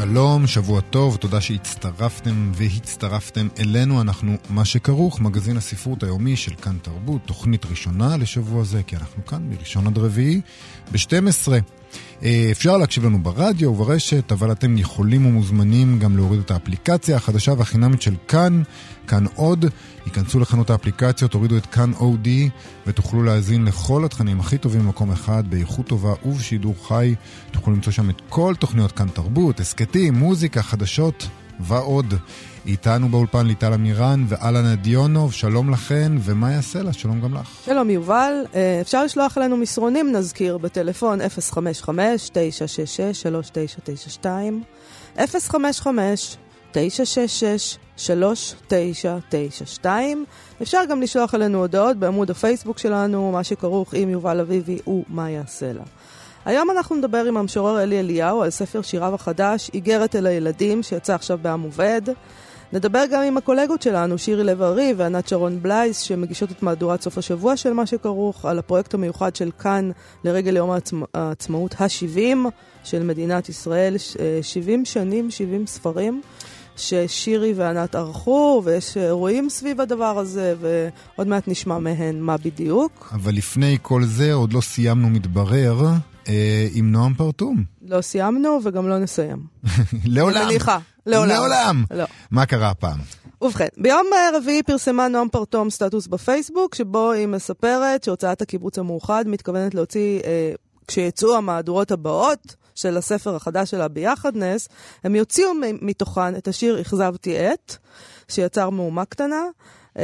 שלום, שבוע טוב, תודה שהצטרפתם והצטרפתם אלינו. אנחנו מה שכרוך, מגזין הספרות היומי של כאן תרבות, תוכנית ראשונה לשבוע זה, כי אנחנו כאן מראשון עד רביעי, ב-12. אה, אפשר להקשיב לנו ברדיו וברשת, אבל אתם יכולים ומוזמנים גם להוריד את האפליקציה החדשה והחינמית של כאן, כאן עוד. ייכנסו לחנות האפליקציות, תורידו את כאן אודי ותוכלו להאזין לכל התכנים הכי טובים במקום אחד, באיכות טובה ובשידור חי. תוכלו למצוא שם את כל תוכניות כאן תרבות, הסכתים, מוזיקה, חדשות ועוד. איתנו באולפן ליטל אמירן ואלנה דיונוב, שלום לכן, ומה יעשה לה? שלום גם לך. שלום יובל, אה, אפשר לשלוח אלינו מסרונים, נזכיר, בטלפון 055-966-3992, 055-966-3992. אפשר גם לשלוח אלינו הודעות בעמוד הפייסבוק שלנו, מה שכרוך עם יובל אביבי ומה יעשה לה. היום אנחנו נדבר עם המשורר אלי אליהו על ספר שיריו החדש, איגרת אל הילדים, שיצא עכשיו בעם עובד. נדבר גם עם הקולגות שלנו, שירי לב-ארי וענת שרון בלייס, שמגישות את מהדורת סוף השבוע של מה שכרוך, על הפרויקט המיוחד של כאן לרגל יום העצמא, העצמאות ה-70 של מדינת ישראל, 70 שנים, 70 ספרים. ששירי וענת ערכו, ויש אירועים סביב הדבר הזה, ועוד מעט נשמע מהן מה בדיוק. אבל לפני כל זה עוד לא סיימנו, מתברר, אה, עם נועם פרטום. לא סיימנו וגם לא נסיים. לעולם. מניחה. לעולם. לעולם. לא. מה קרה הפעם? ובכן, ביום רביעי פרסמה נועם פרטום סטטוס בפייסבוק, שבו היא מספרת שהוצאת הקיבוץ המאוחד מתכוונת להוציא, אה, כשיצאו המהדורות הבאות של הספר החדש שלה ביחדנס, הם יוציאו מתוכן את השיר "אכזבתי את", שיצר מהומה קטנה. Uh,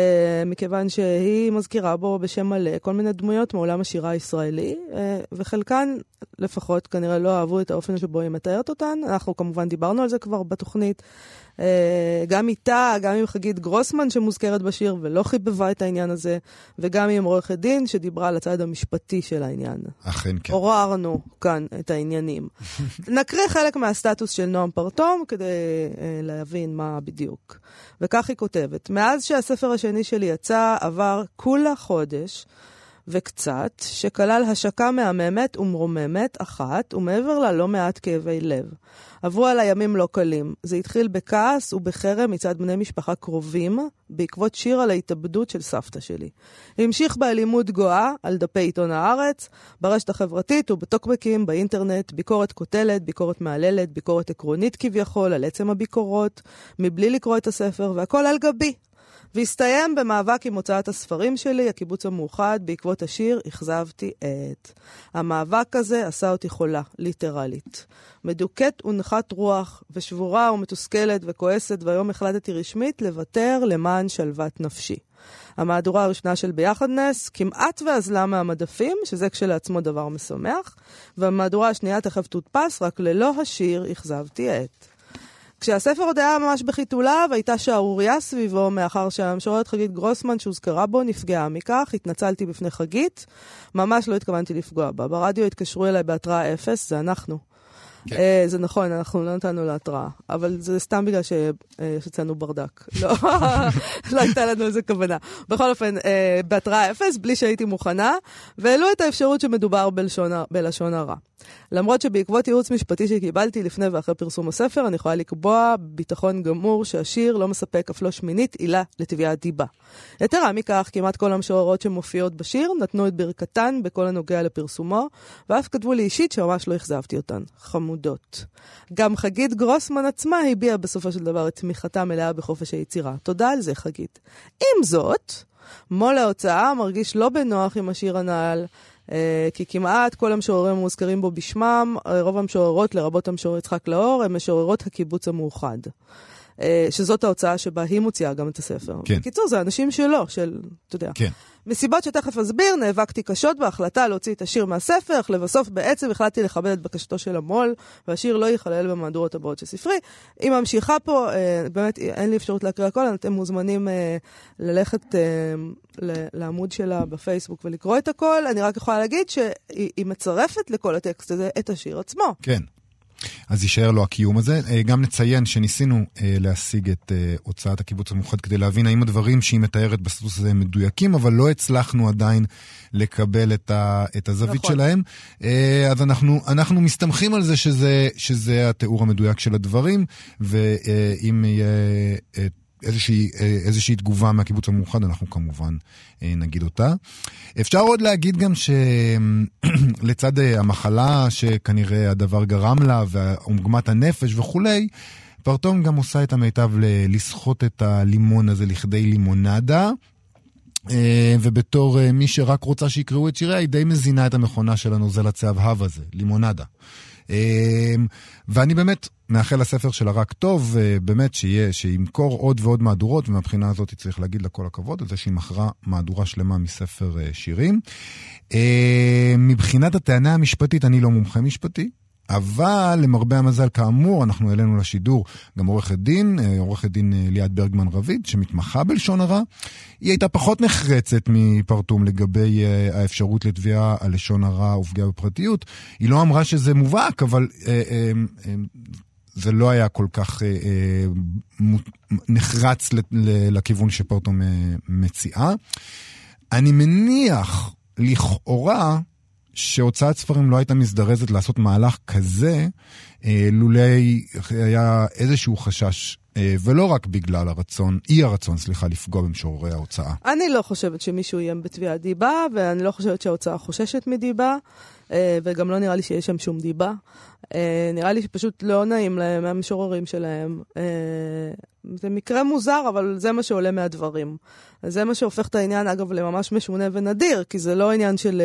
מכיוון שהיא מזכירה בו בשם מלא כל מיני דמויות מעולם השירה הישראלי, uh, וחלקן לפחות כנראה לא אהבו את האופן שבו היא מתארת אותן. אנחנו כמובן דיברנו על זה כבר בתוכנית. Uh, גם איתה, גם עם חגית גרוסמן שמוזכרת בשיר ולא חיבבה את העניין הזה, וגם עם עורכת דין שדיברה על הצד המשפטי של העניין. אכן כן. עוררנו כאן את העניינים. נקריא חלק מהסטטוס של נועם פרטום כדי uh, להבין מה בדיוק. וכך היא כותבת: מאז שהספר השני שלי יצא, עבר כולה חודש. וקצת, שכלל השקה מהממת ומרוממת אחת, ומעבר לה לא מעט כאבי לב. עברו על הימים לא קלים. זה התחיל בכעס ובחרם מצד בני משפחה קרובים, בעקבות שיר על ההתאבדות של סבתא שלי. המשיך באלימות גואה על דפי עיתון הארץ, ברשת החברתית ובטוקבקים, באינטרנט, ביקורת קוטלת, ביקורת מהללת, ביקורת עקרונית כביכול על עצם הביקורות, מבלי לקרוא את הספר, והכל על גבי. והסתיים במאבק עם הוצאת הספרים שלי, הקיבוץ המאוחד, בעקבות השיר "אכזבתי את". המאבק הזה עשה אותי חולה, ליטרלית. מדוכאת ונחת רוח, ושבורה ומתוסכלת וכועסת, והיום החלטתי רשמית לוותר למען שלוות נפשי. המהדורה הראשונה של ביחדנס כמעט ואזלה מהמדפים, שזה כשלעצמו דבר משמח, והמהדורה השנייה תכף תודפס, רק ללא השיר "אכזבתי את". כשהספר עוד היה ממש בחיתוליו, הייתה שערורייה סביבו, מאחר שהמשוררת חגית גרוסמן שהוזכרה בו נפגעה מכך. התנצלתי בפני חגית, ממש לא התכוונתי לפגוע בה. ברדיו התקשרו אליי בהתראה אפס, זה אנחנו. כן. Uh, זה נכון, אנחנו לא נתנו לה התראה, אבל זה סתם בגלל שיש אצלנו ברדק. לא, לא הייתה לנו איזה כוונה. בכל אופן, uh, בהתראה אפס, בלי שהייתי מוכנה, והעלו את האפשרות שמדובר בלשון, בלשון הרע. למרות שבעקבות ייעוץ משפטי שקיבלתי לפני ואחרי פרסום הספר, אני יכולה לקבוע ביטחון גמור שהשיר לא מספק אף לא שמינית עילה לתביעת דיבה. יתרה מכך, כמעט כל המשוררות שמופיעות בשיר נתנו את ברכתן בכל הנוגע לפרסומו, ואף כתבו לי אישית שממש לא אכזבתי אותן. חמודות. גם חגית גרוסמן עצמה הביעה בסופו של דבר את תמיכתה מלאה בחופש היצירה. תודה על זה, חגית. עם זאת, מו"ל ההוצאה מרגיש לא בנוח עם השיר הנ"ל. Uh, כי כמעט כל המשוררים המוזכרים בו בשמם, רוב המשוררות, לרבות המשורר יצחק לאור, הן משוררות הקיבוץ המאוחד. Uh, שזאת ההוצאה שבה היא מוציאה גם את הספר. כן. בקיצור, זה אנשים שלו, של, אתה יודע. כן. מסיבות שתכף אסביר, נאבקתי קשות בהחלטה להוציא את השיר מהספר, אך לבסוף בעצם החלטתי לכבד את בקשתו של המו"ל, והשיר לא ייכלל במהדורות הבאות של ספרי. היא ממשיכה פה, אה, באמת אין לי אפשרות להקריא הכל, אתם מוזמנים אה, ללכת אה, לעמוד שלה בפייסבוק ולקרוא את הכל. אני רק יכולה להגיד שהיא מצרפת לכל הטקסט הזה את השיר עצמו. כן. אז יישאר לו הקיום הזה. אה, גם נציין שניסינו אה, להשיג את אה, הוצאת הקיבוץ המאוחד כדי להבין האם הדברים שהיא מתארת בסטטוס הזה הם מדויקים, אבל לא הצלחנו עדיין לקבל את, ה, את הזווית נכון. שלהם. אז אנחנו, אנחנו מסתמכים על זה שזה, שזה התיאור המדויק של הדברים, ואם יהיה... איזושהי, איזושהי תגובה מהקיבוץ המאוחד, אנחנו כמובן אה, נגיד אותה. אפשר עוד להגיד גם שלצד אה, המחלה שכנראה הדבר גרם לה, ועוגמת הנפש וכולי, פרטום גם עושה את המיטב לסחוט את הלימון הזה לכדי לימונדה. אה, ובתור מי שרק רוצה שיקראו את שיריה, היא די מזינה את המכונה של הנוזל הצהבהב הזה, לימונדה. ואני באמת מאחל לספר שלה רק טוב, אה, באמת שיהיה, שימכור עוד ועוד מהדורות, ומבחינה הזאת צריך להגיד לה כל הכבוד על זה שהיא מכרה מהדורה שלמה מספר אה, שירים. אה, מבחינת הטענה המשפטית, אני לא מומחה משפטי. אבל למרבה המזל, כאמור, אנחנו העלינו לשידור גם עורכת דין, עורכת דין ליאת ברגמן רביד, שמתמחה בלשון הרע. היא הייתה פחות נחרצת מפרטום לגבי האפשרות לתביעה על לשון הרע ופגיעה בפרטיות. היא לא אמרה שזה מובהק, אבל זה לא היה כל כך אה, אה, נחרץ לכיוון שפורטו מציעה. אני מניח, לכאורה, שהוצאת ספרים לא הייתה מזדרזת לעשות מהלך כזה, אה, לולי היה איזשהו חשש אה, ולא רק בגלל הרצון, אי הרצון, סליחה, לפגוע במשוררי ההוצאה. אני לא חושבת שמישהו איים בתביעת דיבה, ואני לא חושבת שההוצאה חוששת מדיבה, אה, וגם לא נראה לי שיש שם שום דיבה. אה, נראה לי שפשוט לא נעים להם מהמשוררים שלהם. זה מקרה מוזר, אבל זה מה שעולה מהדברים. זה מה שהופך את העניין, אגב, לממש משונה ונדיר, כי זה לא עניין של...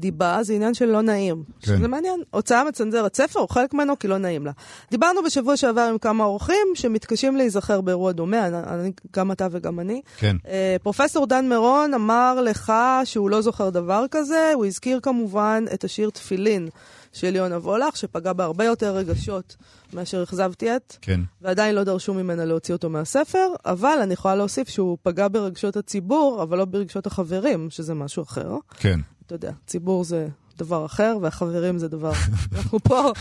דיבה זה עניין של לא נעים. כן. זה מעניין. הוצאה מצנזרת ספר, הוא חלק ממנו כי לא נעים לה. דיברנו בשבוע שעבר עם כמה אורחים שמתקשים להיזכר באירוע דומה, אני, גם אתה וגם אני. כן. אה, פרופסור דן מירון אמר לך שהוא לא זוכר דבר כזה, הוא הזכיר כמובן את השיר תפילין. של יונה וולך, שפגע בהרבה יותר רגשות מאשר אכזבתי את. כן. ועדיין לא דרשו ממנה להוציא אותו מהספר, אבל אני יכולה להוסיף שהוא פגע ברגשות הציבור, אבל לא ברגשות החברים, שזה משהו אחר. כן. אתה יודע, ציבור זה דבר אחר, והחברים זה דבר... אנחנו פה,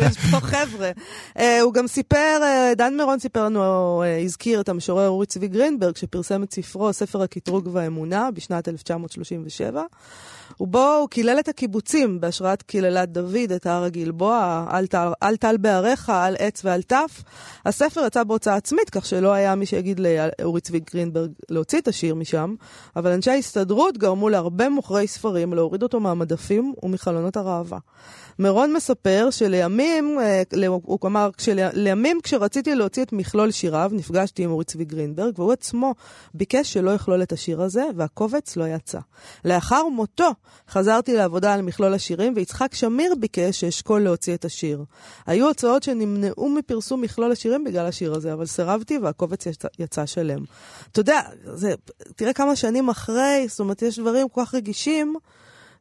יש פה חבר'ה. Uh, הוא גם סיפר, uh, דן מירון סיפר לנו, uh, הזכיר את המשורר אורי צבי גרינברג, שפרסם את ספרו, ספר הקטרוג והאמונה, בשנת 1937. ובו הוא קילל את הקיבוצים בהשראת קללת דוד, את הר הגלבוע, אל טל בעריך, על עץ ועל טף. הספר יצא בהוצאה עצמית, כך שלא היה מי שיגיד לאורי צבי גרינברג להוציא את השיר משם, אבל אנשי ההסתדרות גרמו להרבה מוכרי ספרים להוריד אותו מהמדפים ומחלונות הראווה. מירון מספר שלימים, אה, הוא אמר, לימים כשרציתי להוציא את מכלול שיריו, נפגשתי עם אורי צבי גרינברג, והוא עצמו ביקש שלא יכלול את השיר הזה, והקובץ לא יצא. לאחר מותו חזרתי לעבודה על מכלול השירים, ויצחק שמיר ביקש שאשקול להוציא את השיר. היו הוצאות שנמנעו מפרסום מכלול השירים בגלל השיר הזה, אבל סירבתי והקובץ יצא, יצא שלם. אתה יודע, זה, תראה כמה שנים אחרי, זאת אומרת, יש דברים כל כך רגישים.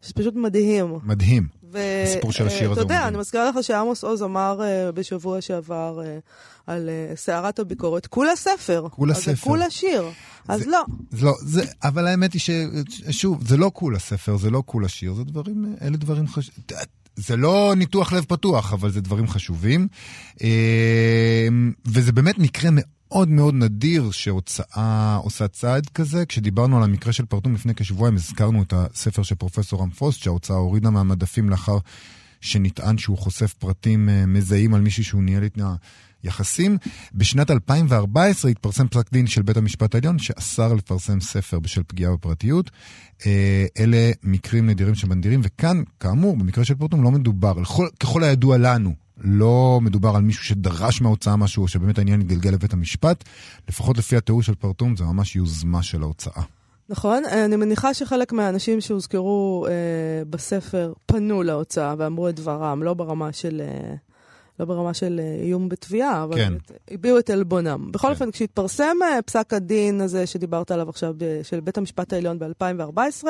שזה פשוט מדהים. מדהים. ו... הסיפור של השיר הזה אתה יודע, אני מזכירה לך שעמוס עוז אמר uh, בשבוע שעבר uh, על סערת הביקורת, כולה ספר. כולה ספר. זה כולה שיר. אז זה, לא. זה לא, זה, אבל האמת היא ששוב, זה לא כולה ספר, זה לא כולה שיר, זה דברים, אלה דברים חשובים. זה לא ניתוח לב פתוח, אבל זה דברים חשובים. וזה באמת מקרה מאוד... מאוד מאוד נדיר שהוצאה עושה צעד כזה. כשדיברנו על המקרה של פרטום לפני כשבועיים, הזכרנו את הספר של פרופסור רמפוסט, שההוצאה הורידה מהמדפים לאחר שנטען שהוא חושף פרטים אה, מזהים על מישהי שהוא ניהל איתה יחסים. בשנת 2014 התפרסם פסק דין של בית המשפט העליון שאסר לפרסם ספר בשל פגיעה בפרטיות. אה, אלה מקרים נדירים שמנדירים, וכאן, כאמור, במקרה של פרטום לא מדובר, ככל הידוע לנו, לא מדובר על מישהו שדרש מההוצאה משהו, שבאמת העניין יתגלגל לבית המשפט. לפחות לפי התיאור של פרטום, זה ממש יוזמה של ההוצאה. נכון, אני מניחה שחלק מהאנשים שהוזכרו אה, בספר פנו להוצאה ואמרו את דברם, לא ברמה של... אה, לא ברמה של אה, איום בתביעה, אבל כן. הביעו את עלבונם. בכל כן. אופן, כשהתפרסם אה, פסק הדין הזה שדיברת עליו עכשיו, של בית המשפט העליון ב-2014,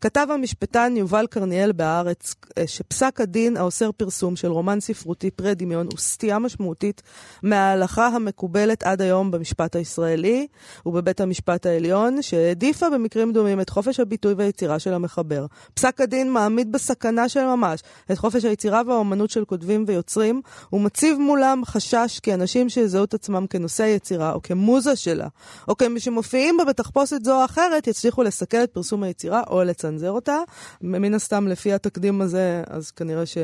כתב המשפטן יובל קרניאל בהארץ אה, שפסק הדין האוסר פרסום של רומן ספרותי פרה דמיון הוא סטייה משמעותית מההלכה המקובלת עד היום במשפט הישראלי ובבית המשפט העליון, שהעדיפה במקרים דומים את חופש הביטוי והיצירה של המחבר. פסק הדין מעמיד בסכנה של ממש את חופש היצירה והאומנות של כותבים ויוצרים, ומציב מולם חשש כי אנשים שיזהו את עצמם כנושאי יצירה או כמוזה שלה, או כמי שמופיעים בה בתחפושת זו או אחרת, יצליחו לסכל את פרסום היצירה או לצנזר אותה. מן הסתם, לפי התקדים הזה, אז כנראה ש...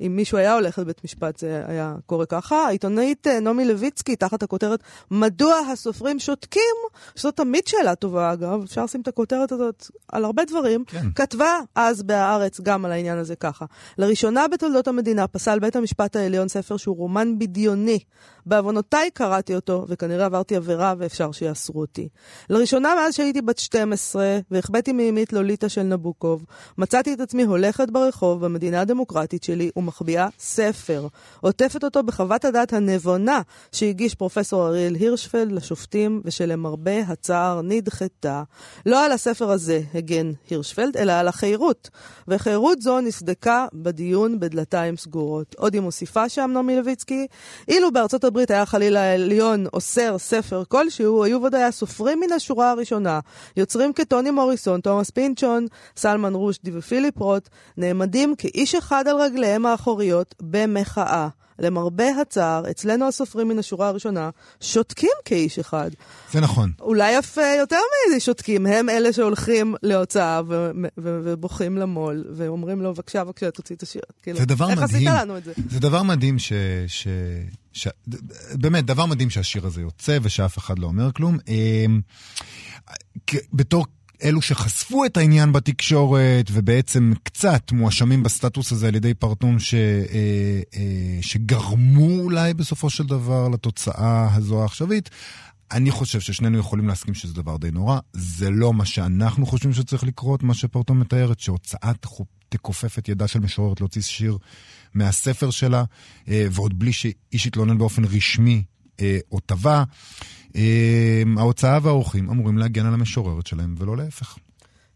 אם מישהו היה הולך לבית משפט זה היה קורה ככה. העיתונאית אה, נעמי לויצקי, תחת הכותרת מדוע הסופרים שותקים, שזו תמיד שאלה טובה אגב, אפשר לשים את הכותרת הזאת על הרבה דברים, כן. כתבה אז בהארץ גם על העניין הזה ככה. לראשונה בתולדות המדינה פסל בית המשפט העליון ספר שהוא רומן בדיוני. בעוונותיי קראתי אותו, וכנראה עברתי עבירה ואפשר שיאסרו אותי. לראשונה מאז שהייתי בת 12 והחבאתי מאמי את לוליטה של נבוקוב, מצאתי את עצמי הולכת ברחוב במדינה הדמוקרטית שלי ומחביאה ספר. עוטפת אותו בחוות הדעת הנבונה שהגיש פרופסור אריאל הירשפלד לשופטים, ושלמרבה הצער נדחתה. לא על הספר הזה הגן הירשפלד, אלא על החירות. וחירות זו נסדקה בדיון בדלתיים סגורות. עוד היא מוסיפה שם נעמי לויצקי, אילו בארצות הברית היה חלילה העליון אוסר ספר כלשהו, היו ודאי הסופרים מן השורה הראשונה, יוצרים כטוני מוריסון, תומאס פינצ'ון, סלמן רושדי ופיליפ רוט, נעמדים כאיש אחד על רגליהם האחוריות במחאה. למרבה הצער, אצלנו הסופרים מן השורה הראשונה שותקים כאיש אחד. זה נכון. אולי אף אה, יותר מזה שותקים, הם אלה שהולכים להוצאה ו- ו- ובוכים למו"ל, ואומרים לו, בבקשה, בבקשה, תוציא את השיר. כאילו, זה דבר איך מדהים. עשית לנו את זה? זה דבר מדהים ש... ש... ש... באמת, דבר מדהים שהשיר הזה יוצא ושאף אחד לא אומר כלום. אמ, בתור אלו שחשפו את העניין בתקשורת ובעצם קצת מואשמים בסטטוס הזה על ידי פרטום ש... אה, אה, שגרמו אולי בסופו של דבר לתוצאה הזו העכשווית, אני חושב ששנינו יכולים להסכים שזה דבר די נורא. זה לא מה שאנחנו חושבים שצריך לקרות, מה שפרטום מתארת, שהוצאה תכו- תכופף את ידה של משוררת להוציא שיר מהספר שלה, אה, ועוד בלי שאיש יתלונן באופן רשמי או תבע. אה, ההוצאה והאורחים אמורים להגן על המשוררת שלהם, ולא להפך.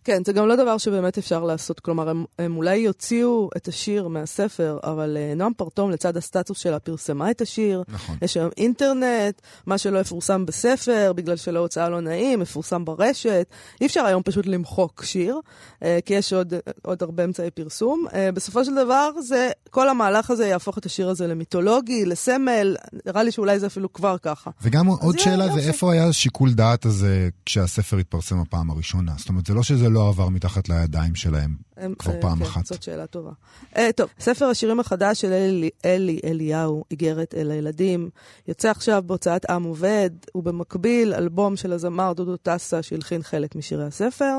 כן, זה גם לא דבר שבאמת אפשר לעשות. כלומר, הם, הם אולי יוציאו את השיר מהספר, אבל uh, נועם פרטום, לצד הסטטוס שלה, פרסמה את השיר. נכון. יש היום אינטרנט, מה שלא יפורסם בספר, בגלל שלא הוצאה לא נעים, מפורסם ברשת. אי אפשר היום פשוט למחוק שיר, uh, כי יש עוד, עוד הרבה אמצעי פרסום. Uh, בסופו של דבר, זה, כל המהלך הזה יהפוך את השיר הזה למיתולוגי, לסמל, נראה לי שאולי זה אפילו כבר ככה. וגם עוד זה שאלה יופי. זה איפה היה שיקול דעת הזה כשהספר התפרסם הפעם הראשונה? זאת אומרת, זה לא שזה לא עבר מתחת לידיים שלהם הם- כבר אה, פעם כן, אחת. זאת שאלה טובה. אה, טוב, ספר השירים החדש של אלי, אלי אליהו, איגרת אל הילדים, יוצא עכשיו בהוצאת עם עובד, ובמקביל אלבום של הזמר דודו טסה שהלחין חלק משירי הספר.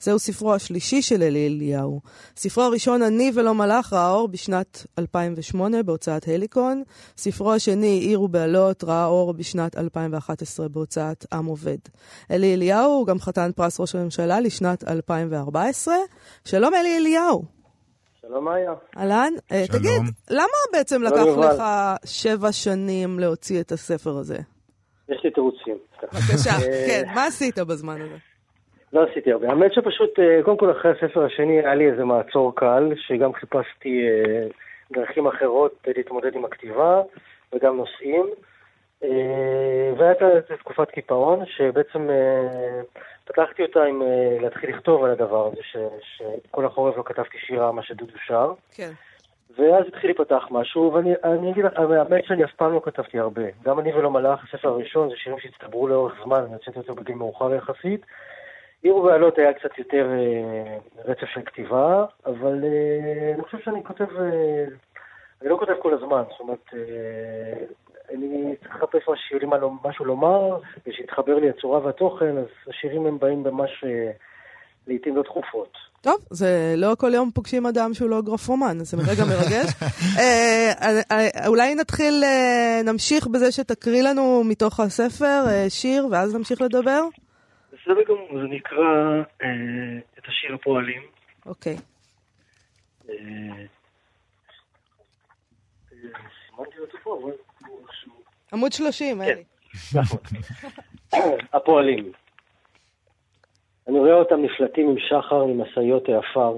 זהו ספרו השלישי של אלי אליהו. ספרו הראשון, אני ולא מלאך, ראה אור בשנת 2008 בהוצאת הליקון. ספרו השני, עיר ובעלות, ראה אור בשנת 2011 בהוצאת עם עובד. אלי אליהו הוא גם חתן פרס ראש הממשלה לשנת 2014. שלום אלי אליהו. שלום מאיה. אהלן, אה, שלום. תגיד, למה בעצם שלום, לקח יובל. לך שבע שנים להוציא את הספר הזה? יש לי תירוצים. בבקשה, אה, כן, מה עשית בזמן הזה? לא עשיתי הרבה. האמת שפשוט, אה, קודם כל אחרי הספר השני היה לי איזה מעצור קל, שגם חיפשתי אה, דרכים אחרות להתמודד עם הכתיבה וגם נושאים. אה, והייתה תקופת קיפאון, שבעצם אה, פתחתי אותה עם אה, להתחיל לכתוב על הדבר הזה, ש- שכל החורף לא כתבתי שירה, מה שדודו שר. כן. ואז התחיל להיפתח משהו, ואני אני אגיד לך, האמת שאני אף פעם לא כתבתי הרבה. גם אני ולא מלאך, הספר הראשון, זה שירים שהצטברו לאורך זמן, אני הוצאתי אותו בגיל מאוחר יחסית. עיר ובעלות היה קצת יותר אה, רצף של כתיבה, אבל אה, אני חושב שאני כותב, אה, אני לא כותב כל הזמן, זאת אומרת, אני צריך לחפש שיהיה לי לומר- משהו לומר, ושיתחבר לי הצורה והתוכן, אז השירים הם באים ממש לעיתים לא תכופות. טוב, זה לא כל יום פוגשים אדם שהוא לא גרפומן, זה רגע מרגש. אולי נתחיל, נמשיך בזה שתקריא לנו מתוך הספר שיר, ואז נמשיך לדבר? בסדר גמור, זה נקרא אה, את השיר הפועלים. אוקיי. אה, סימנתי אותו פה, אבל הוא איכשהו... עמוד 30, אלי. נכון. הפועלים. אני רואה אותם נפלטים עם שחר ממשאיות העפר,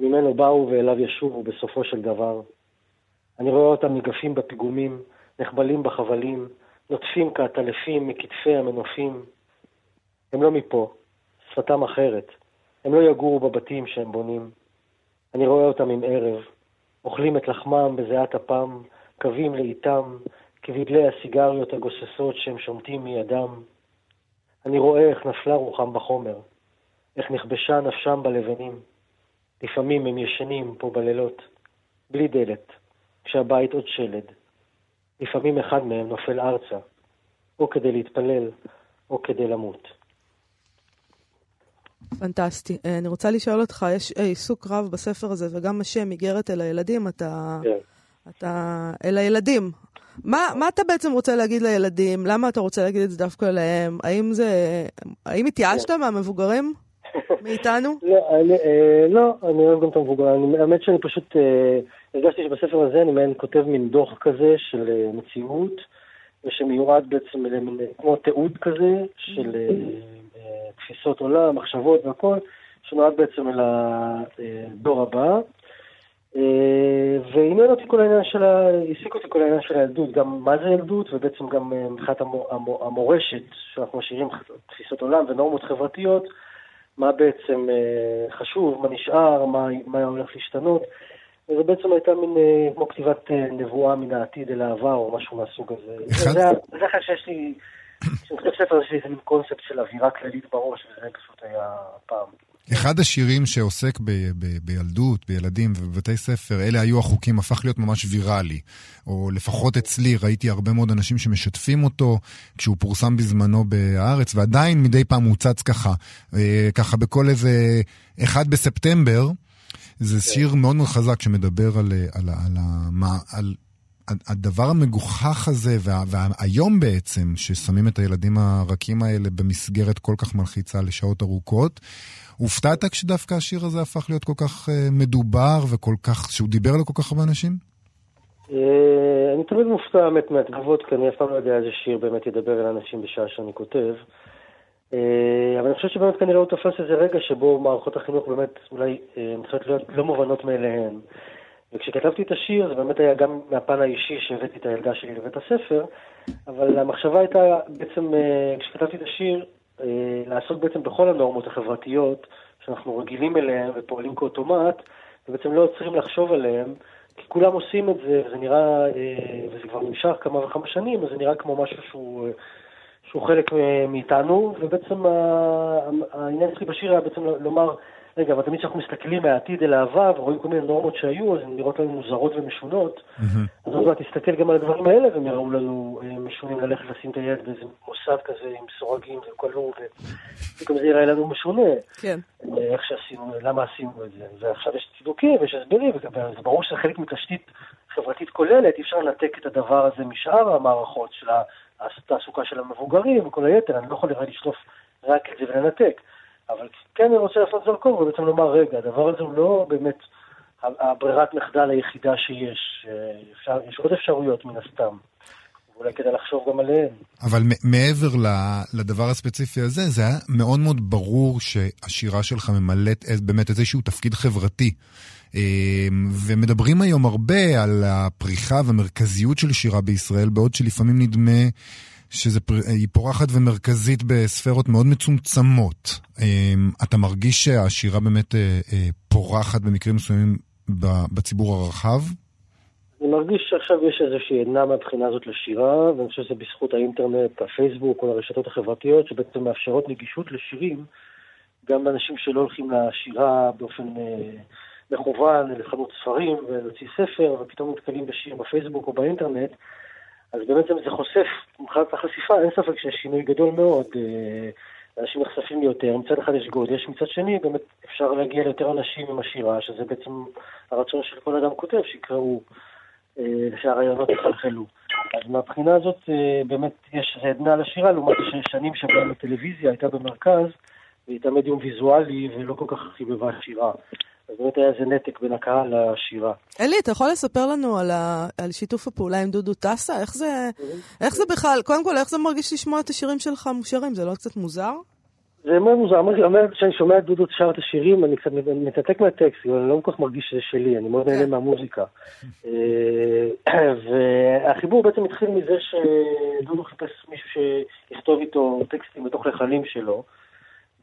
ממנו באו ואליו ישובו בסופו של דבר. אני רואה אותם ניגפים בפיגומים, נחבלים בחבלים, נוטפים כעטלפים מכתפי המנופים. הם לא מפה, שפתם אחרת. הם לא יגורו בבתים שהם בונים. אני רואה אותם עם ערב, אוכלים את לחמם בזיעת אפם, קווים לאיתם, כבדלי הסיגריות הגוססות שהם שומטים מידם. אני רואה איך נפלה רוחם בחומר, איך נכבשה נפשם בלבנים. לפעמים הם ישנים פה בלילות, בלי דלת, כשהבית עוד שלד. לפעמים אחד מהם נופל ארצה, או כדי להתפלל, או כדי למות. פנטסטי. אה, אני רוצה לשאול אותך, יש אה, עיסוק רב בספר הזה, וגם השם, איגרת אל הילדים, אתה... כן. אתה... אל הילדים. מה, מה אתה בעצם רוצה להגיד לילדים? למה אתה רוצה להגיד את זה דווקא להם? האם זה... האם התייאשת מהמבוגרים? מאיתנו? לא, אני, אה, לא, אני אוהב גם את המבוגר. אני- האמת שאני פשוט אה, הרגשתי שבספר הזה אני מעין כותב מין דוח כזה של אה, מציאות, ושמיועד בעצם למין, כמו תיעוד כזה של אה, תפיסות עולם, מחשבות והכל, שנועד בעצם אל הדור הבא. אה, ועניין אותי כל העניין של ה... העסיק אותי כל העניין של הילדות, גם מה זה ילדות, ובעצם גם אה, מבחינת המו- המו- המורשת, שאנחנו משאירים תפיסות עולם ונורמות חברתיות, מה בעצם אה, חשוב, מה נשאר, מה, מה הולך להשתנות. וזה בעצם הייתה מין, אה, כמו כתיבת אה, נבואה מן העתיד אל העבר, או משהו מהסוג הזה. אחד- זה, אחרי שיש לי, כשאני כותב ספר, יש לי איזה מין קונספט של אווירה כללית בראש, וזה פשוט היה פעם. אחד השירים שעוסק ב, ב, בילדות, בילדים ובבתי ספר, אלה היו החוקים, הפך להיות ממש ויראלי. או לפחות אצלי, ראיתי הרבה מאוד אנשים שמשתפים אותו כשהוא פורסם בזמנו בהארץ, ועדיין מדי פעם הוא צץ ככה, אה, ככה בכל איזה אחד בספטמבר. זה שיר מאוד מאוד חזק שמדבר על, אה, על, על, על, על, על הדבר המגוחך הזה, וה, והיום בעצם, ששמים את הילדים הרכים האלה במסגרת כל כך מלחיצה לשעות ארוכות, הופתעת כשדווקא השיר הזה הפך להיות כל כך uh, מדובר וכל כך, שהוא דיבר לכל כך הרבה אנשים? אה, אני תמיד מופתע באמת מהתגובות, כי אני אף פעם לא יודע איזה שיר באמת ידבר אל האנשים בשעה שאני כותב. אה, אבל אני חושב שבאמת כנראה הוא תפס איזה רגע שבו מערכות החינוך באמת אולי אה, מתחילות להיות לא מובנות מאליהן. וכשכתבתי את השיר זה באמת היה גם מהפן האישי שהבאתי את הילדה שלי לבית הספר, אבל המחשבה הייתה בעצם, אה, כשכתבתי את השיר, אה, לעסוק בעצם בכל הנורמות החברתיות שאנחנו רגילים אליהן ופועלים כאוטומט, ובעצם לא עוצרים לחשוב עליהן, כי כולם עושים את זה, וזה נראה, אה, וזה כבר נמשך כמה וכמה שנים, אז זה נראה כמו משהו שהוא, שהוא חלק מאיתנו, ובעצם העניין שלי בשיר היה בעצם לומר, רגע, אבל תמיד כשאנחנו מסתכלים מהעתיד אל העבר ורואים כל מיני נורמות שהיו, אז הן נראות לנו מוזרות ומשונות. אז עוד מעט תסתכל גם על הדברים האלה, והם יראו לנו אה, משונים ללכת לשים את היד באיזה מוסד כזה עם סורגים וכלוא, ופתאום זה יראה לנו משונה. כן. אה, איך שעשינו, למה עשינו את זה. ועכשיו יש צידוקים ויש הסברים, וזה ברור שזה חלק מתשתית חברתית כוללת, אי אפשר לנתק את הדבר הזה משאר המערכות של התעסוקה של המבוגרים וכל היתר, אני לא יכול הרי לשלוף רק את זה ולנתק. אבל כן אני רוצה לעשות זרקור ובעצם לומר, רגע, הדבר הזה הוא לא באמת הברירת מחדל היחידה שיש. אה, אפשר, יש עוד אפשרויות מן הסתם. ואולי כדאי לחשוב גם עליהן. אבל מעבר לדבר הספציפי הזה, זה היה מאוד מאוד ברור שהשירה שלך ממלאת באמת איזשהו תפקיד חברתי. אמ, ומדברים היום הרבה על הפריחה והמרכזיות של שירה בישראל, בעוד שלפעמים נדמה שהיא פורחת ומרכזית בספרות מאוד מצומצמות. אמ, אתה מרגיש שהשירה באמת אה, אה, פורחת במקרים מסוימים בציבור הרחב? אני מרגיש שעכשיו יש איזושהי עדנה מהבחינה הזאת לשירה, ואני חושב שזה בזכות האינטרנט, הפייסבוק, כל הרשתות החברתיות, שבעצם מאפשרות נגישות לשירים, גם לאנשים שלא הולכים לשירה באופן אה, מכוון, לחנות ספרים ולהוציא ספר, ופתאום נתקלים בשיר בפייסבוק או באינטרנט, אז באמת זה, חושף, מבחינת החשיפה, אין ספק שיש שינוי גדול מאוד. אה, אנשים נחשפים יותר, מצד אחד יש גודש, מצד שני באמת אפשר להגיע ליותר אנשים עם השירה, שזה בעצם הרצון של כל אדם כותב, שיקראו, אה, שהרעיונות יחלחלו. אז מהבחינה הזאת אה, באמת יש עדנה לשירה, לעומת שנים שבהם הטלוויזיה הייתה במרכז, והייתה מדיום ויזואלי ולא כל כך חיבבה שירה. אז באמת היה איזה נתק בין הקהל לשירה. אלי, אתה יכול לספר לנו על, ה... על שיתוף הפעולה עם דודו טסה? איך זה, איך זה בכלל, קודם כל, איך זה מרגיש לשמוע את השירים שלך מושרים? זה לא קצת מוזר? זה מאוד מוזר, אומרת כשאני שומע את דודו שר את השירים, אני קצת מתנתק מהטקסט, אבל אני לא כל כך מרגיש שזה שלי, אני מאוד נהנה מהמוזיקה. אה, והחיבור בעצם התחיל מזה שדודו חיפש מישהו שיכתוב איתו טקסטים בתוך לחנים שלו.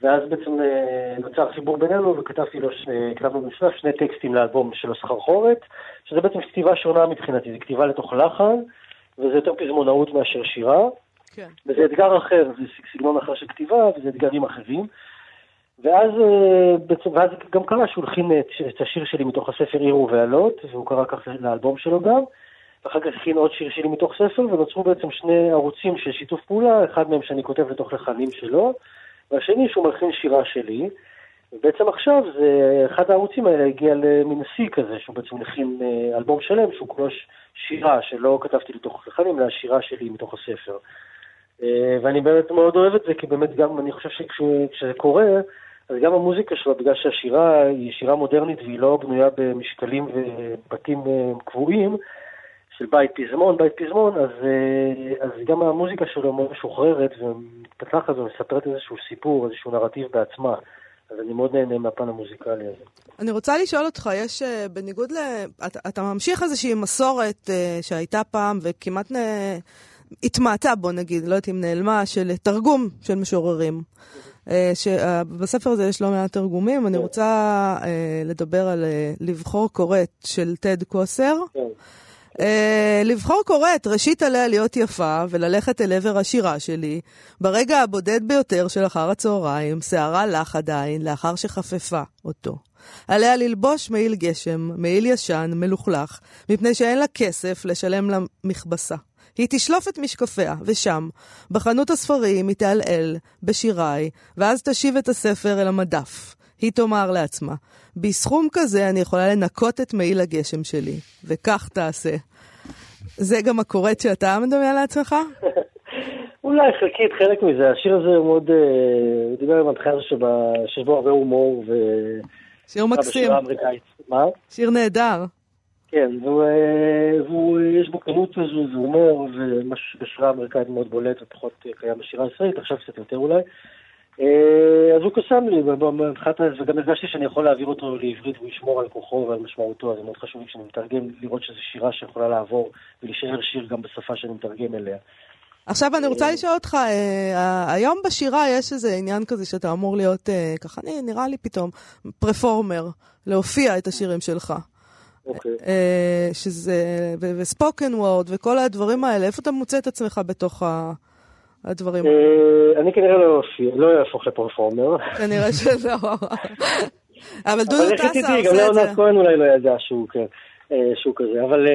ואז בעצם אה, נוצר חיבור בינינו וכתבתי לו, כתבנו במשותף שני טקסטים לאלבום של הסחרחורת, שזה בעצם כתיבה שונה מבחינתי, זה כתיבה לתוך לחן, וזה יותר פזמונאות מאשר שירה. כן. וזה אתגר אחר, זה סגנון אחר של כתיבה, וזה אתגרים אחרים. ואז, אה, בעצם, ואז גם קרה שהוא הלחין את השיר שלי מתוך הספר עיר ובעלות, והוא קרא ככה לאלבום שלו גם. ואחר כך הכין עוד שיר שלי מתוך ספר, ונוצרו בעצם שני ערוצים של שיתוף פעולה, אחד מהם שאני כותב לתוך לחנים שלו, והשני שהוא מלחין שירה שלי. ובעצם עכשיו זה, אחד הערוצים האלה הגיע למין שיא כזה, שהוא בעצם מכין אה, אלבום שלם שהוא כולו שירה, שלא כתבתי לתוך לחנים, אלא שירה שלי מתוך הספר. אה, ואני באמת מאוד אוהב את זה, כי באמת גם אני חושב שכשזה קורה, אז גם המוזיקה שלו, בגלל שהשירה היא שירה מודרנית והיא לא בנויה במשקלים ובתים אה, קבועים, של בית פזמון, בית פזמון, אז, אה, אז גם המוזיקה שלו מאוד משוחררת ומתפתחת ומספרת איזשהו סיפור, איזשהו נרטיב בעצמה. אז אני מאוד נהנה מהפן המוזיקלי הזה. אני רוצה לשאול אותך, יש, אה, בניגוד ל... אתה, אתה ממשיך איזושהי מסורת uh, שהייתה פעם וכמעט נ... התמעטה, בוא נגיד, לא יודעת אם נעלמה, של תרגום של משוררים. שבספר הזה יש לא מעט תרגומים. אני כן. רוצה לדבר על לבחור קוראת של טד קוסר. Uh, לבחור קוראת, ראשית עליה להיות יפה וללכת אל עבר השירה שלי, ברגע הבודד ביותר של אחר הצהריים, שערה לך עדיין, לאחר שחפפה אותו. עליה ללבוש מעיל גשם, מעיל ישן, מלוכלך, מפני שאין לה כסף לשלם לה מכבסה. היא תשלוף את משקפיה, ושם, בחנות הספרים, היא תעלעל בשיריי, ואז תשיב את הספר אל המדף. היא תאמר לעצמה, בסכום כזה אני יכולה לנקות את מעיל הגשם שלי, וכך תעשה. זה גם הכורת שאתה מדמיין לעצמך? אולי חלקית, חלק מזה. השיר הזה הוא מאוד... אה, הוא דיבר עם התחילה שיש בו הרבה הומור ו... שיר מקסים. מה? שיר נהדר. כן, ויש אה, בו כמות כזו, זה הומור, ומשהו בשירה אמריקאית מאוד בולט ופחות קיים בשירה הישראלית, עכשיו קצת יותר אולי. אה, אז הוא קסם לי, וגם הרגשתי שאני יכול להעביר אותו לעברית והוא ישמור על כוחו ועל משמעותו, אז זה מאוד חשוב לי כשאני מתרגם לראות שזו שירה שיכולה לעבור ולהישאר שיר גם בשפה שאני מתרגם אליה. עכשיו אני רוצה לשאול אותך, אה, היום בשירה יש איזה עניין כזה שאתה אמור להיות, אה, ככה נראה לי פתאום, פרפורמר, להופיע את השירים שלך. אוקיי. שזה, וספוקן וורד וכל הדברים האלה, איפה אתה מוצא את עצמך בתוך ה... הדברים אה, אני כנראה לא לא אהפוך לפרפורמר. כנראה שלא. אבל דודו טסה עושה את זה. גם ליאונרד כהן אולי לא ידע שהוא אה, כזה, אבל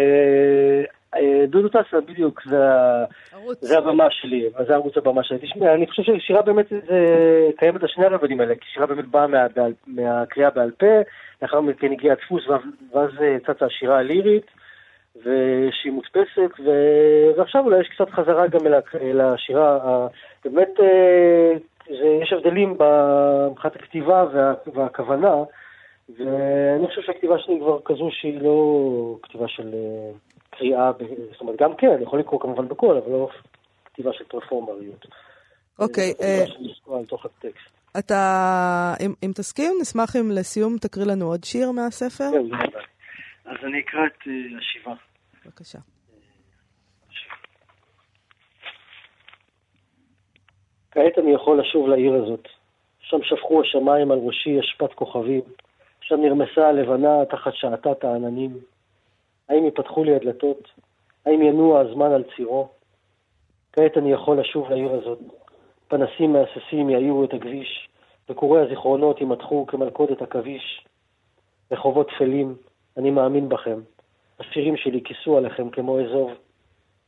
אה, דודו טסה בדיוק, זה הבמה שלי, זה ערוץ הבמה שלי. תשמע, אני חושב ששירה באמת קיימת את שני הרבדים האלה, כי שירה באמת באה מהקריאה בעל פה, לאחר מכן הגיע הדפוס, ואז צצה השירה הלירית. ושהיא מודפסת, ו... ועכשיו אולי יש קצת חזרה גם אל השירה. באמת, אה, זה, יש הבדלים מבחינת הכתיבה וה... והכוונה, ואני חושב שהכתיבה שלי כבר כזו שהיא לא כתיבה של אה, קריאה, זאת אומרת, גם כן, יכול לקרוא כמובן בקול, אבל לא כתיבה של פרפורמריות. אוקיי. אה, אתה, אם, אם תסכים, נשמח אם לסיום תקריא לנו עוד שיר מהספר. כן, אז אני אקרא את השיבה. בבקשה. כעת אני יכול לשוב לעיר הזאת. שם שפכו השמיים על ראשי אשפת כוכבים. שם נרמסה הלבנה תחת שעתת העננים. האם יפתחו לי הדלתות? האם ינוע הזמן על צירו? כעת אני יכול לשוב לעיר הזאת. פנסים מהססים יאירו את הכביש, וקורי הזיכרונות יימתחו כמלכודת עכביש. רחובות תפלים, אני מאמין בכם. השירים שלי כיסו עליכם כמו אזוב.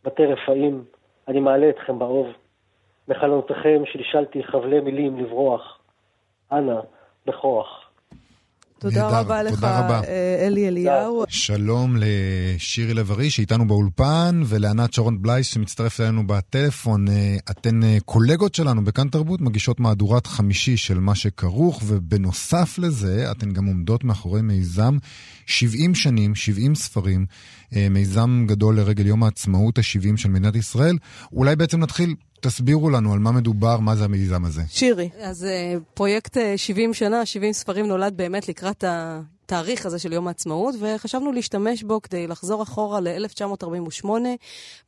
בתי רפאים, אני מעלה אתכם באוב. מחלונותיכם שלשלתי חבלי מילים לברוח. אנא, בכוח. תודה נהדר, רבה לך, תודה רבה. אה, אלי אליהו. שלום לשירי לב-ארי שאיתנו באולפן, ולענת שרון בלייס שמצטרפת אלינו בטלפון. אה, אתן אה, קולגות שלנו בכאן תרבות, מגישות מהדורת חמישי של מה שכרוך, ובנוסף לזה, אתן גם עומדות מאחורי מיזם 70 שנים, 70 ספרים, מיזם גדול לרגל יום העצמאות ה-70 של מדינת ישראל. אולי בעצם נתחיל, תסבירו לנו על מה מדובר, מה זה המיזם הזה. שירי. אז אה, פרויקט אה, 70 שנה, 70 ספרים נולד באמת לקראת התאריך הזה של יום העצמאות, וחשבנו להשתמש בו כדי לחזור אחורה ל-1948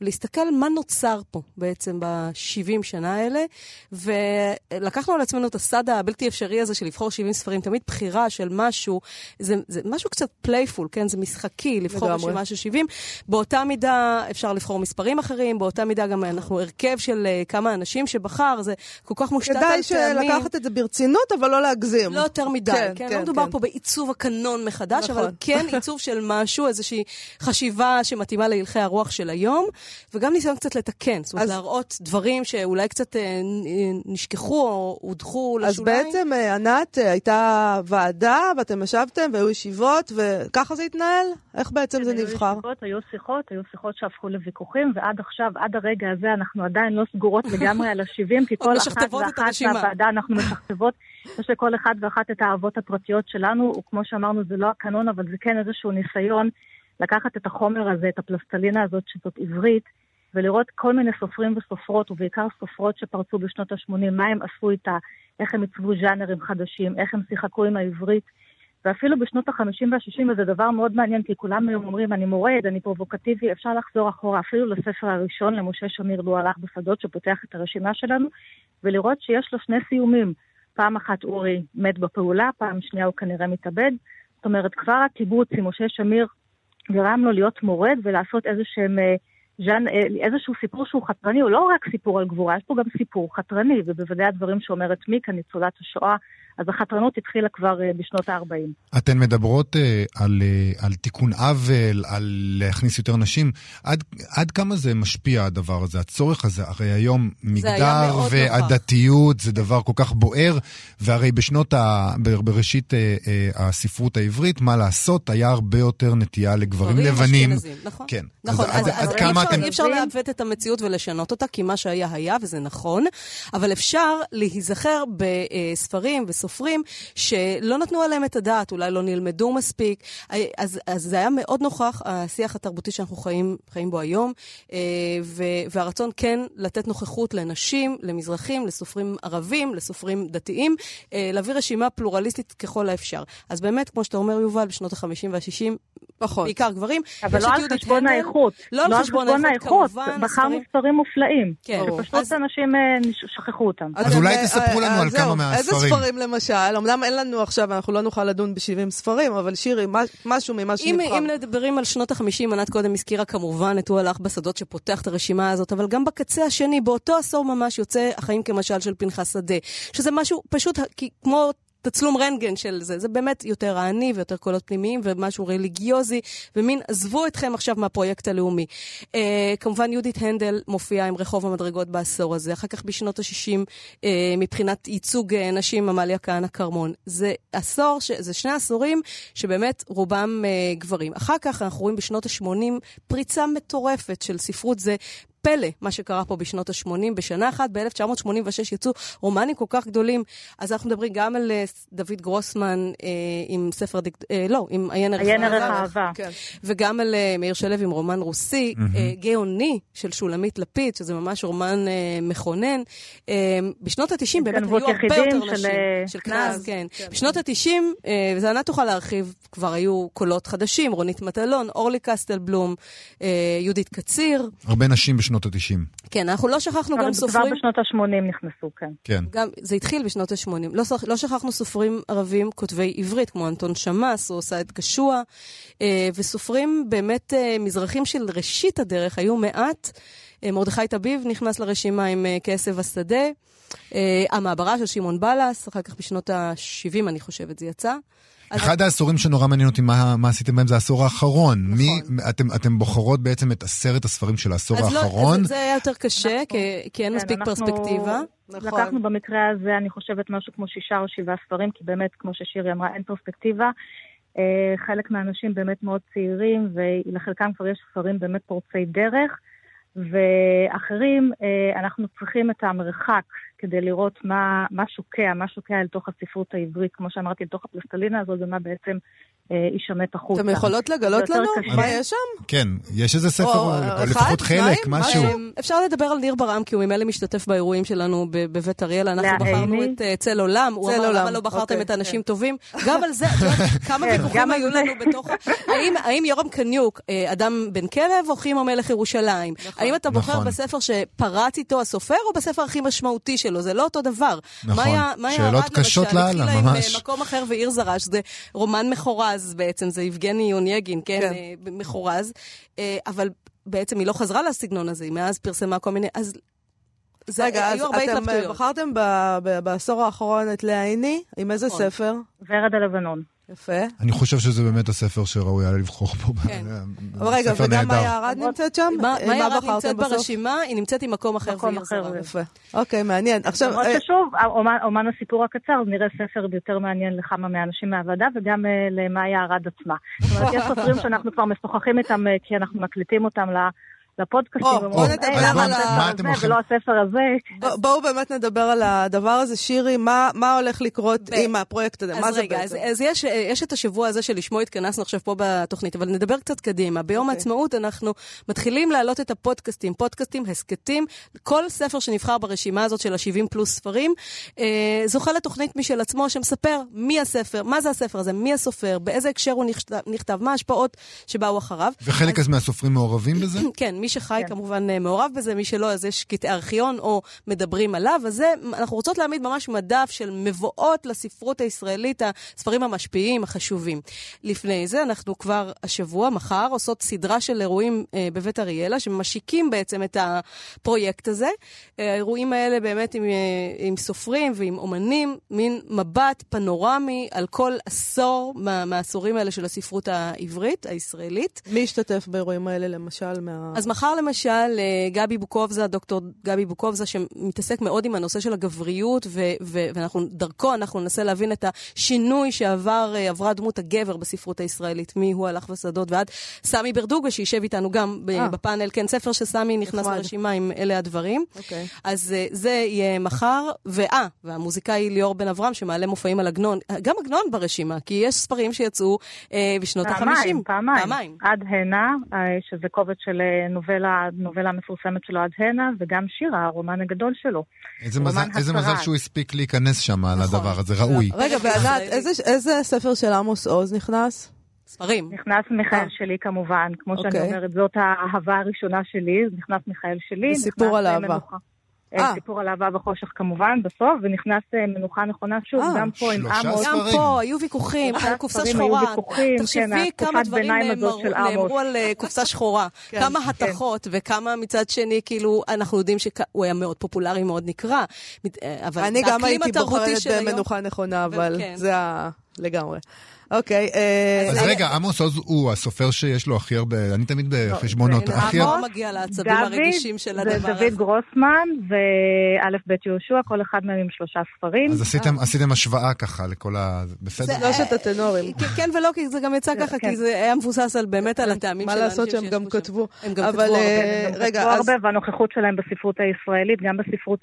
ולהסתכל מה נוצר פה בעצם ב-70 שנה האלה, ולקחנו על עצמנו את הסד הבלתי אפשרי הזה של לבחור 70 ספרים, תמיד בחירה של משהו, זה, זה משהו קצת playful, כן? זה משחקי, לבחור. רשימה של 70. באותה מידה אפשר לבחור מספרים אחרים, באותה מידה גם אנחנו הרכב של אה, כמה אנשים שבחר, זה כל כך מושתת על כדאי טעמים. לקחת את זה ברצינות, אבל לא להגזים. לא יותר מדי, כן, כן? כן, לא מדובר כן. פה בעיצוב הקנון מחדש, נכון. אבל כן עיצוב של משהו, איזושהי חשיבה שמתאימה להלכי הרוח של היום, וגם ניסיון קצת לתקן, זאת אומרת, אז- להראות דברים שאולי קצת אה, נשכחו או הודחו אז לשוליים. בעצם, אה, ענת, אה, הייתה ועדה, ואתם ישבתם, והיו ישיבות, וככה זה התנהל? איך בעצם זה היו נבחר? ישיבות, היו שיחות, היו שיחות שהפכו לוויכוחים, ועד עכשיו, עד הרגע הזה, אנחנו עדיין לא סגורות לגמרי על ה-70, כי כל אחת ואחת. מהוועדה אנחנו משכתבות. יש לכל אחד ואחת את האהבות הפרטיות שלנו, וכמו שאמרנו, זה לא הקנון, אבל זה כן איזשהו ניסיון לקחת את החומר הזה, את הפלסטלינה הזאת, שזאת עברית, ולראות כל מיני סופרים וסופרות, ובעיקר סופרות שפרצו בשנות ה-80, מה הם עשו איתה, איך הם עיצבו ז'אנרים חדשים, איך הם שיחקו עם העברית. ואפילו בשנות ה-50 וה-60, וזה דבר מאוד מעניין, כי כולם היום אומרים, אני מורד, אני פרובוקטיבי, אפשר לחזור אחורה, אפילו לספר הראשון, למשה שמיר לו הלך בשדות, שפותח את הרשימה שלנו, ולראות שיש לו שני סיומים. פעם אחת אורי מת בפעולה, פעם שנייה הוא כנראה מתאבד. זאת אומרת, כבר הקיבוץ עם משה שמיר גרם לו להיות מורד ולעשות איזה שהם... אה, ז'אן, אה, איזשהו סיפור שהוא חתרני, הוא לא רק סיפור על גבורה, יש פה גם סיפור חתרני, ובוודאי הדברים שאומרת מיקה, ניצולת השואה, אז החתרנות התחילה כבר אה, בשנות ה-40. אתן מדברות אה, על, אה, על תיקון עוול, על להכניס יותר נשים. עד, עד כמה זה משפיע הדבר הזה, הצורך הזה? הרי היום מגדר ועדתיות זה דבר כל כך בוער, והרי בשנות ה... בראשית הספרות העברית, מה לעשות, היה הרבה יותר נטייה לגברים גברים לבנים. נכון. כן. נכון, אז, אז, אז, אז אז כמה אי אפשר, אתם... אי אפשר לעוות את המציאות ולשנות אותה, כי מה שהיה היה, וזה נכון, אבל אפשר להיזכר בספרים וסופרים שלא נתנו עליהם את הדעת, אולי לא נלמדו מספיק. אז, אז זה היה מאוד נוכח, השיח התרבותי שאנחנו חיים, חיים בו היום, אה, ו- והרצון כן לתת נוכחות לנשים, למזרחים, לסופרים ערבים, לסופרים דתיים, אה, להביא רשימה פלורליסטית ככל האפשר. אז באמת, כמו שאתה אומר, יובל, בשנות ה-50 וה-60, פחות. בעיקר גברים. אבל יש לא את על חשבון הנדל. האיכות. לא על חשבון האיכות, כמובן. בחרנו ספרים מופלאים. כן. אז- אנשים אה, שכחו אותם. אז אולי תספרו אה, לנו אה, על זהו, כמה איזה מהספרים. ספרים למשל? אמנם אין לנו עכשיו, אנחנו לא נוכל לדון ב-70 ספרים, אבל שירי, משהו ממה שנבחר. אם מדברים על שנות ה-50, ענת קודם הזכירה כמובן את הוא הלך בשדות שפותח את הרשימה הזאת, אבל גם בקצה השני, באותו עשור ממש יוצא החיים כמשל של פנחס שדה, שזה משהו פשוט כמו... תצלום רנטגן של זה, זה באמת יותר העני ויותר קולות פנימיים ומשהו רליגיוזי, ומין עזבו אתכם עכשיו מהפרויקט הלאומי. אה, כמובן יהודית הנדל מופיעה עם רחוב המדרגות בעשור הזה, אחר כך בשנות ה-60 אה, מבחינת ייצוג אה, נשים, עמליה כהנא כרמון. זה עשור, ש... זה שני עשורים שבאמת רובם אה, גברים. אחר כך אנחנו רואים בשנות ה-80 פריצה מטורפת של ספרות זה. פלא, מה שקרה פה בשנות ה-80. בשנה אחת, ב-1986, יצאו רומנים כל כך גדולים. אז אנחנו מדברים גם על אה, דוד גרוסמן אה, עם ספר דיק... אה, לא, עם עיין ערך עיין ערך האהבה. האהבה. כן. וגם על אה, מאיר שלו עם רומן רוסי, אה, גאוני של שולמית לפיד, שזה ממש רומן אה, מכונן. אה, בשנות ה-90 באמת היו הרבה יותר של, נשים. אה, של כנז. כנז, כן. בשנות ה-90, אה, וזה ענת תוכל להרחיב, כבר היו קולות חדשים, רונית מטלון, אורלי קסטלבלום, אה, יהודית קציר. הרבה נשים בשנות התשעים. כן, אנחנו לא שכחנו גם כבר סופרים. בשנות ה-80 נכנסו, כן. כן. גם, זה התחיל בשנות ה-80. לא, לא שכחנו סופרים ערבים כותבי עברית, כמו אנטון שמאס, או עושה קשוע, אה, וסופרים באמת אה, מזרחים של ראשית הדרך, היו מעט. אה, מרדכי טביב נכנס לרשימה עם אה, כעשב השדה. אה, המעברה של שמעון בלס, אחר כך בשנות ה-70, אני חושבת, זה יצא. אז- אחד העשורים שנורא מעניין אותי מה, מה עשיתם בהם זה העשור האחרון. נכון. מי, אתם, אתם בוחרות בעצם את עשרת הספרים של העשור אז לא, האחרון. זה, זה היה יותר קשה, כי, כי אין כן, מספיק אנחנו- פרספקטיבה. נכון. לקחנו במקרה הזה, אני חושבת, משהו כמו שישה או שבעה ספרים, כי באמת, כמו ששירי אמרה, אין פרספקטיבה. אה, חלק מהאנשים באמת מאוד צעירים, ולחלקם כבר יש ספרים באמת פורצי דרך. ואחרים, אה, אנחנו צריכים את המרחק כדי לראות מה, מה שוקע, מה שוקע אל תוך הספרות העברית, כמו שאמרתי, אל תוך הפלסטלינה הזאת, ומה בעצם אה, יישמט החוצה. אתם יכולות לגלות לנו קשה. מה יש שם? כן, יש איזה ספר, או, או אחד, לפחות חלק, משהו. משהו. אפשר לדבר על ניר ברעם, כי הוא ממילא משתתף באירועים שלנו ב- בבית אריאל. אנחנו בחרנו. את אה, צל עולם. הוא אמר, למה לא בחרתם אוקיי, את האנשים כן. טובים? גם על זה, את יודעת, כמה כן, ויכוחים היו. לנו בתוך... האם- האם יורם קניוק, אה, אדם בן כלב, או חימה מלך ירושלים? האם אתה בוחר נכון. בספר שפרץ איתו הסופר, או בספר הכי משמעותי שלו? זה לא אותו דבר. נכון. מאיה- מאיה שאלות ארד, קשות לאללה, התחילה עם אה, ממש. מקום אחר ועיר זרש, זה רומן מחורז בעצם, זה יבגני יונייגין, כן? כן. אה, מחורז. אה, אבל בעצם היא לא חזרה לסגנון הזה, היא מאז פרסמה כל מיני... אז... זה, רגע, אז היו הרבה אתם. בחרתם ב- ב- בעשור האחרון את לאה עיני, עם איזה נכון. ספר? ורד הלבנון. יפה. אני חושב שזה באמת הספר שראוי היה לבחור פה. כן. אבל רגע, וגם. מאיה ארד נמצאת שם? מה- אה, מאיה ארד נמצאת? ברשימה, היא נמצאת עם מקום אחר מקום אחר. יפה. אוקיי, מעניין. עכשיו, למרות אה, ששוב, אומן, אומן הסיפור הקצר, נראה ספר יותר מעניין לכמה מהאנשים מהוועדה, וגם אה, למאיה ארד עצמה. זאת אומרת, יש סופרים שאנחנו כבר משוחחים איתם, כי אנחנו מקליטים אותם לפודקאסטים. או, ואומרים, בוא "היי, נדבר למה על ה- הספר מה הזה אתם הולכים- ולא הספר הזה. בואו באמת נדבר על הדבר הזה. שירי, מה מה הולך לקרות ב- עם הפרויקט הזה? מה אז זה בעצם? אז יש, יש את השבוע הזה שלשמו התכנסנו עכשיו פה בתוכנית, אבל נדבר קצת קדימה. ביום אוקיי. העצמאות אנחנו מתחילים להעלות את הפודקאסטים, פודקאסטים, הסכתים. כל ספר שנבחר ברשימה הזאת של ה-70 פלוס ספרים, אה, זוכה לתוכנית משל עצמו שמספר מי הספר, מה זה הספר הזה, מי הסופר, באיזה הקשר הוא נכתב, נכתב מה ההשפעות שבאו אחריו. וחלק אז מהסופרים מעורבים בזה? כן, מי שחי כן. כמובן אה, מעורב בזה, מי שלא, אז יש קטעי ארכיון או מדברים עליו. אז זה, אנחנו רוצות להעמיד ממש מדף של מבואות לספרות הישראלית, הספרים המשפיעים, החשובים. לפני זה, אנחנו כבר השבוע, מחר, עושות סדרה של אירועים אה, בבית אריאלה, שמשיקים בעצם את הפרויקט הזה. האירועים האלה באמת עם, אה, עם סופרים ועם אומנים, מין מבט פנורמי על כל עשור מה, מהעשורים האלה של הספרות העברית, הישראלית. מי השתתף באירועים האלה, למשל, מה... אז מחר למשל, אה, גבי בוקובזה, דוקטור גבי בוקובזה, שמתעסק מאוד עם הנושא של הגבריות, ו- ו- ואנחנו, דרכו אנחנו ננסה להבין את השינוי שעבר, אה, דמות הגבר בספרות הישראלית, מי הוא הלך בשדות ועד סמי ברדוגה, שישב איתנו גם ב- אה. בפאנל, כן, ספר שסמי נכנס. לרשימה עם אלה הדברים. אוקיי. אז זה יהיה מחר, ואה, והמוזיקאי ליאור בן אברהם, שמעלה מופעים על עגנון, גם עגנון ברשימה, כי יש ספרים שיצאו אה, בשנות ה-50. פעמיים, פעמיים. פעמיים. עד הנה, שזה קובץ של אה, נובלה, נובלה מפורסמת שלו עד הנה, וגם שירה, הרומן הגדול שלו. איזה מזל- איזה. מזל שהוא הספיק להיכנס שם על נכון. הדבר הזה, ראוי. רגע, פרק וענת. איזה- איזה ספר של עמוס עוז נכנס? ספרים. נכנס מיכאל אה. שלי כמובן, כמו שאני אוקיי. אומרת, זאת האהבה הראשונה שלי, נכנס מיכאל שלי. זה סיפור על אה, אהבה. אה, אה. סיפור על אהבה וחושך כמובן, בסוף, ונכנס אה, מנוחה נכונה שוב, אה, גם פה עם שלושה עמוס. גם. פה היו ויכוחים שלושה על קופסה שחורה. כן, תחשבי התקופת כמה דברים נאמרו על קופסה שחורה. כן, כמה כן. התכות, וכמה מצד שני, כאילו, אנחנו יודעים שהוא היה מאוד פופולרי, מאוד נקרא. אני גם הייתי בוחרת במנוחה נכונה, אבל כן. זה ה... לגמרי. אוקיי, אה, אז אני- רגע, עמוס עוז הוא הסופר שיש לו הכי הרבה, אני תמיד בחשבונות, זה- הכי. הרבה... לא מגיע לעצבים הרגישים של דוד הדבר הזה. גרוסמן וא' ב' יהושע, כל אחד מהם עם שלושה ספרים. אז עשיתם- עשיתם השוואה ככה לכל ה... בסדר? שלושת הטנורים. כן, כן ולא, כי זה גם יצא ככה, כן. כי זה היה מבוסס באמת על הטעמים מה של לעשות האנשים שהם שישבו גם. כתבו. הם גם כתבו הרבה. אה, הם רגע, כתבו אז... הרבה, והנוכחות שלהם בספרות הישראלית, גם בספרות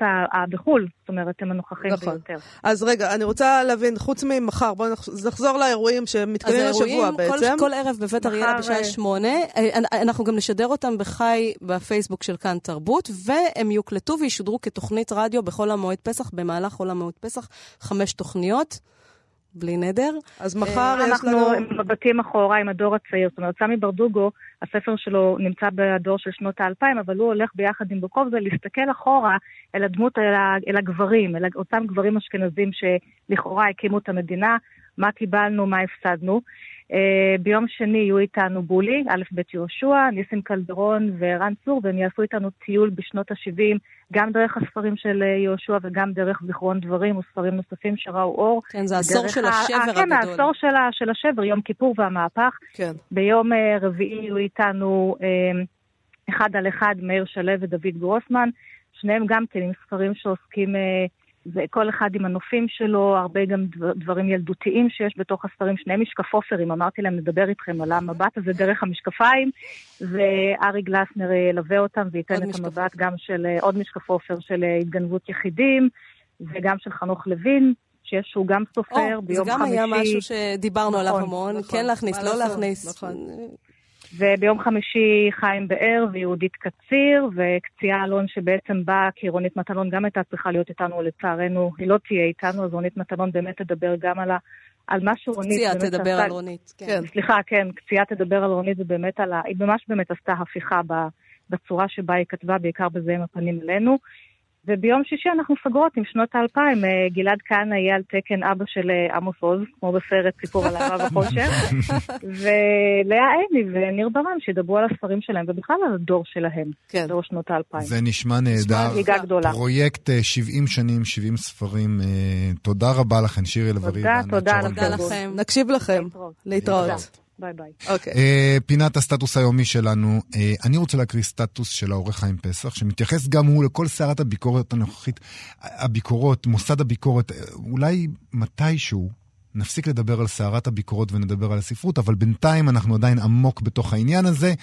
בחו"ל, זאת אומרת, הם הנוכחים נכון. ביותר. אז רגע, אני רוצה להבין, חוץ ממחר, בואו נחזור לאירועים אז שמתקיימים השבוע האירועים, בעצם. כל, כל ערב בבית אריאלה בשעה אה, שמונה. אה, אנחנו גם נשדר אותם בחי בפייסבוק של כאן תרבות, והם יוקלטו וישודרו כתוכנית רדיו בחול המועד פסח, במהלך חול המועד פסח, חמש תוכניות, בלי נדר. אז מחר יש אנחנו לנו... עם מבטים אחורה עם הדור הצעיר. זאת אומרת, סמי ברדוגו, הספר שלו נמצא בדור של שנות האלפיים, אבל הוא הולך ביחד עם בוקובזה להסתכל אחורה אל הדמות, אל הגברים, אל אותם גברים אשכנזים שלכאורה הקימו את המדינה, מה קיבלנו, מה הפסדנו. Uh, ביום שני יהיו איתנו בולי, א' ב' יהושע, ניסים קלדרון וערן צור, והם יעשו איתנו טיול בשנות ה-70, גם דרך הספרים של אה, יהושע וגם דרך זיכרון דברים וספרים נוספים שראו אור. כן, זה העשור של ה- השבר אה, כן, הגדול. העשור של, ה- של השבר, יום כיפור והמהפך. כן. ביום אה, רביעי יהיו איתנו אה, אחד על אחד מאיר שלו ודוד גרוסמן, שניהם גם כן עם ספרים שעוסקים, אה, וכל אחד עם הנופים שלו, הרבה גם דבר, דברים ילדותיים שיש בתוך הספרים, שניהם משקפופרים, אמרתי להם לדבר איתכם על המבט הזה דרך המשקפיים, וארי גלסנר ילווה אותם וייתן את משקפופר. המבט גם של אה, עוד משקפופר של אה, התגנבות יחידים, וגם של חנוך לוין. שיש שהוא גם סופר, או, זה ביום גם חמישי. היה משהו שדיברנו עליו נכון, המון, נכון. כן להכניס, לא להכניס. נכון. וביום חמישי חיים באר ויהודית קציר, וקציעה אלון שבעצם באה, כי רונית מטלון גם הייתה צריכה להיות איתנו, לצערנו היא לא תהיה איתנו, אז רונית מטלון באמת תדבר גם על, ה, על מה שרונית קציעה תדבר עשתה- על רונית. כן. כן. סליחה, כן, קציעה תדבר על רונית, זה באמת על ה... היא ממש באמת עשתה הפיכה ב, בצורה שבה היא כתבה, בעיקר בזה עם הפנים אלינו. וביום שישי אנחנו סגרות עם שנות האלפיים. אה, גלעד כהנא יהיה על תקן אבא של אה, עמוס עוז, כמו בסרט סיפור על אהבה וחושך. ולאה עיני וניר ברם שידברו על הספרים שלהם, ובכלל על הדור שלהם, כן. דור שנות האלפיים. זה נשמע נהדר. חגיגה גדולה. פרויקט אה, 70 שנים, 70 ספרים. אה, תודה רבה לכן, שירי לב-ארי. תודה, תודה. לכם. נקשיב לכם. להתראות. ביי ביי. אוקיי. אה, פינת הסטטוס היומי שלנו. אה, אני רוצה להקריא סטטוס של העורך חיים פסח, שמתייחס גם הוא לכל סערת הביקורת הנוכחית. הביקורות, מוסד הביקורת, אה, אולי מתישהו נפסיק לדבר על סערת הביקורות ונדבר על הספרות, אבל בינתיים אנחנו עדיין עמוק בתוך העניין הזה,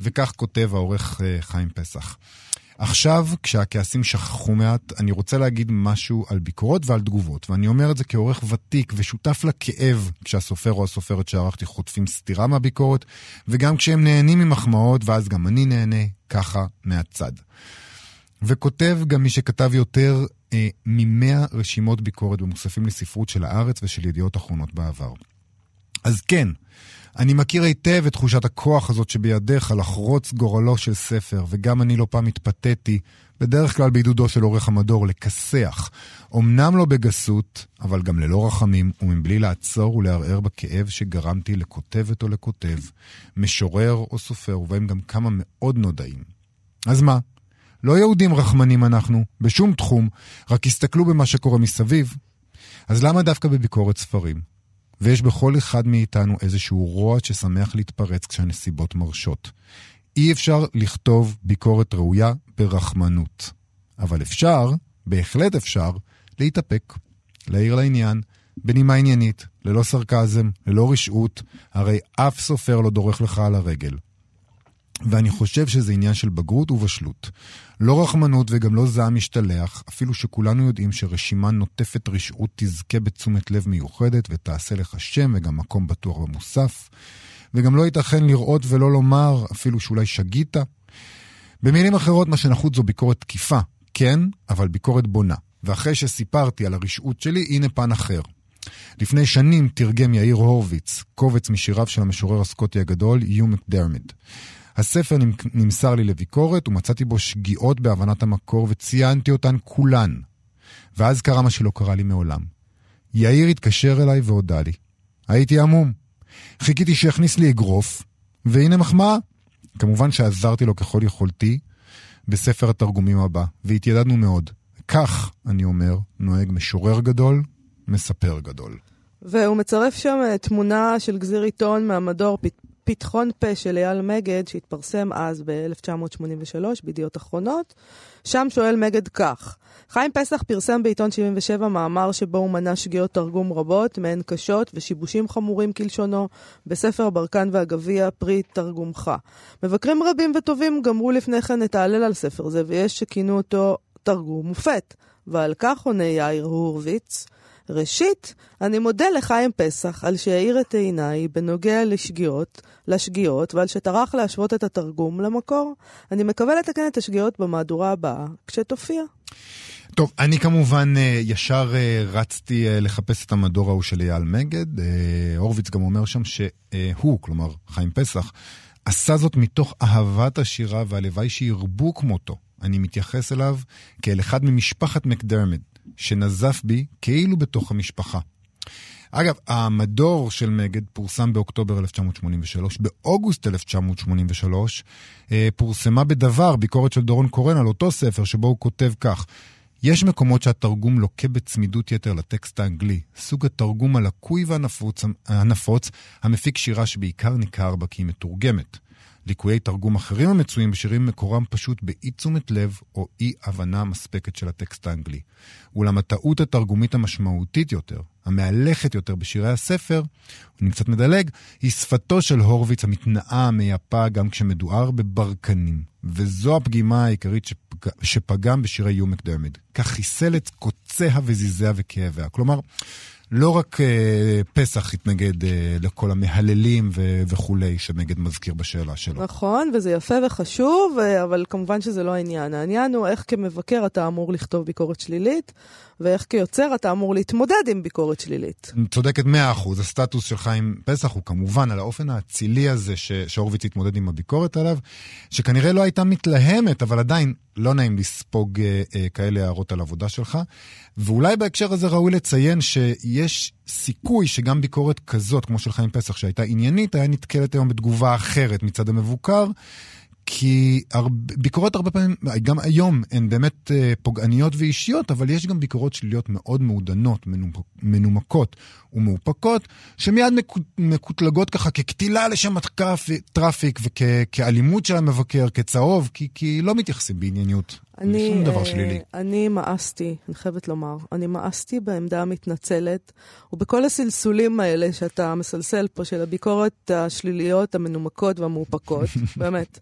וכך כותב העורך אה, חיים פסח. עכשיו, כשהכעסים שכחו מעט, אני רוצה להגיד משהו על ביקורות ועל תגובות, ואני אומר את זה כעורך ותיק ושותף לכאב כשהסופר או הסופרת שערכתי חוטפים סתירה מהביקורת, וגם כשהם נהנים ממחמאות, ואז גם אני נהנה, ככה, מהצד. וכותב גם מי שכתב יותר אה, ממאה רשימות ביקורת במוספים לספרות של הארץ ושל ידיעות אחרונות בעבר. אז כן, אני מכיר היטב את תחושת הכוח הזאת שבידיך לחרוץ גורלו של ספר, וגם אני לא פעם התפתיתי, בדרך כלל בעידודו של עורך המדור, לכסח. אמנם לא בגסות, אבל גם ללא רחמים, ומבלי לעצור ולערער בכאב שגרמתי לכותבת או לכותב, משורר או סופר, ובהם גם כמה מאוד נודעים. אז מה? לא יהודים רחמנים אנחנו, בשום תחום, רק הסתכלו במה שקורה מסביב. אז למה דווקא בביקורת ספרים? ויש בכל אחד מאיתנו איזשהו רוע ששמח להתפרץ כשהנסיבות מרשות. אי אפשר לכתוב ביקורת ראויה ברחמנות. אבל אפשר, בהחלט אפשר, להתאפק, להעיר לעניין, בנימה עניינית, ללא סרקזם, ללא רשעות, הרי אף סופר לא דורך לך על הרגל. ואני חושב שזה עניין של בגרות ובשלות. לא רחמנות וגם לא זעם משתלח, אפילו שכולנו יודעים שרשימה נוטפת רשעות תזכה בתשומת לב מיוחדת ותעשה לך שם וגם מקום בטוח במוסף. וגם לא ייתכן לראות ולא לומר, אפילו שאולי שגית. במילים אחרות, מה שנחוץ זו ביקורת תקיפה, כן, אבל ביקורת בונה. ואחרי שסיפרתי על הרשעות שלי, הנה פן אחר. לפני שנים תרגם יאיר הורוביץ קובץ משיריו של המשורר הסקוטי הגדול, יו מקדרמיד. הספר נמסר לי לביקורת ומצאתי בו שגיאות בהבנת המקור וציינתי אותן כולן. ואז קרה מה שלא קרה לי מעולם. יאיר התקשר אליי והודה לי. הייתי עמום. חיכיתי שיכניס לי אגרוף, והנה מחמאה. כמובן שעזרתי לו ככל יכולתי בספר התרגומים הבא, והתיידדנו מאוד. כך, אני אומר, נוהג משורר גדול, מספר גדול. והוא מצרף שם אה, תמונה של גזיר עיתון מהמדור. פתחון פה של אייל מגד, שהתפרסם אז ב-1983 בידיעות אחרונות. שם שואל מגד כך: חיים פסח פרסם בעיתון 77 מאמר שבו הוא מנה שגיאות תרגום רבות, מהן קשות ושיבושים חמורים כלשונו, בספר ברקן והגביע, פרי תרגומך. מבקרים רבים וטובים גמרו לפני כן את ההלל על ספר זה, ויש שכינו אותו תרגום מופת. ועל כך עונה יאיר הורוביץ, ראשית, אני מודה לחיים פסח על שהאיר את עיניי בנוגע לשגיאות, לשגיאות, ועל שטרח להשוות את התרגום למקור. אני מקווה לתקן את השגיאות במהדורה הבאה, כשתופיע. טוב, אני כמובן אה, ישר אה, רצתי אה, לחפש את המדור ההוא של אייל מגד. הורוביץ גם אומר שם שהוא, כלומר חיים פסח, עשה זאת מתוך אהבת השירה והלוואי שירבו כמותו. אני מתייחס אליו כאל אחד ממשפחת מקדרמד, שנזף בי כאילו בתוך המשפחה. אגב, המדור של מגד פורסם באוקטובר 1983. באוגוסט 1983 פורסמה בדבר ביקורת של דורון קורן על אותו ספר, שבו הוא כותב כך: יש מקומות שהתרגום לוקה בצמידות יתר לטקסט האנגלי, סוג התרגום הלקוי והנפוץ המפיק שירה שבעיקר ניכר בה כי היא מתורגמת. ליקויי תרגום אחרים המצויים בשירים מקורם פשוט באי תשומת לב או אי הבנה מספקת של הטקסט האנגלי. אולם הטעות התרגומית המשמעותית יותר, המהלכת יותר בשירי הספר, אני קצת מדלג, היא שפתו של הורוביץ המתנאה, המייפה, גם כשמדואר בברקנים. וזו הפגימה העיקרית שפג... שפגם בשירי יו מקדרמיד. כך חיסל את קוציה וזיזיה וכאביה. כלומר, לא רק אה, פסח התנגד אה, לכל המהללים ו- וכולי שמגד מזכיר בשאלה שלו. נכון, וזה יפה וחשוב, אה, אבל כמובן שזה לא העניין. העניין הוא איך כמבקר אתה אמור לכתוב ביקורת שלילית, ואיך כיוצר אתה אמור להתמודד עם ביקורת שלילית. צודקת מאה אחוז, הסטטוס שלך עם פסח הוא כמובן על האופן האצילי הזה שהורוביץ התמודד עם הביקורת עליו, שכנראה לא הייתה מתלהמת, אבל עדיין לא נעים לספוג אה, אה, כאלה הערות על עבודה שלך. ואולי בהקשר הזה ראוי לציין שיש סיכוי שגם ביקורת כזאת, כמו של חיים פסח, שהייתה עניינית, היה נתקלת היום בתגובה אחרת מצד המבוקר. כי הרבה, ביקורות הרבה פעמים, גם היום, הן באמת אה, פוגעניות ואישיות, אבל יש גם ביקורות שליליות מאוד מעודנות, מנומקות ומאופקות, שמיד מקוטלגות ככה כקטילה לשם הטראפיק וכאלימות של המבקר, כצהוב, כי, כי לא מתייחסים בענייניות אני, שום דבר שלילי. אני מאסתי, אני חייבת לומר, אני מאסתי בעמדה המתנצלת, ובכל הסלסולים האלה שאתה מסלסל פה, של הביקורת השליליות, המנומקות והמאופקות, באמת.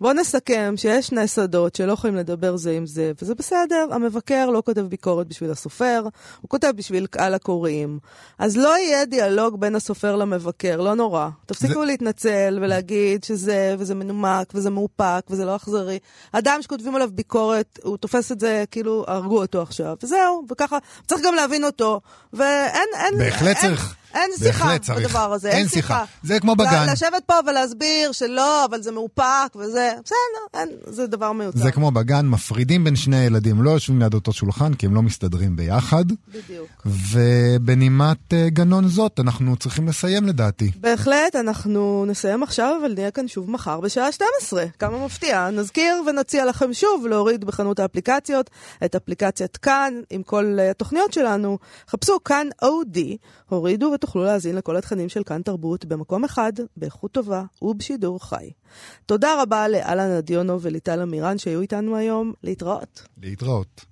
בוא נסכם שיש שני שדות שלא יכולים לדבר זה עם זה, וזה בסדר, המבקר לא כותב ביקורת בשביל הסופר, הוא כותב בשביל קהל הקוראים. אז לא יהיה דיאלוג בין הסופר למבקר, לא נורא. תפסיקו זה... להתנצל ולהגיד שזה, וזה מנומק, וזה מאופק, וזה לא אכזרי. אדם שכותבים עליו ביקורת, ביקורת, הוא תופס את זה כאילו, הרגו אותו עכשיו, וזהו, וככה, צריך גם להבין אותו, ואין, אין, בהחלט אין, צריך. אין שיחה בדבר הזה, אין, אין שיחה. שיחה. זה כמו בגן. לשבת פה ולהסביר שלא, אבל זה מאופק וזה, בסדר, אין, זה דבר מיותר. זה כמו בגן, מפרידים בין שני ילדים, לא יושבים ליד אותו שולחן, כי הם לא מסתדרים ביחד. בדיוק. ובנימת uh, גנון זאת, אנחנו צריכים לסיים לדעתי. בהחלט, אנחנו נסיים עכשיו, אבל נהיה כאן שוב מחר בשעה 12. כמה מפתיע. נזכיר ונציע לכם שוב להוריד בחנות האפליקציות את אפליקציית כאן עם כל uh, התוכניות שלנו. חפשו כאן אודי, הורידו ותוכלו להאזין לכל התכנים של כאן תרבות במקום אחד, באיכות טובה ובשידור חי. תודה רבה לאלן אדיונו וליטל אמירן שהיו איתנו היום. להתראות. להתראות.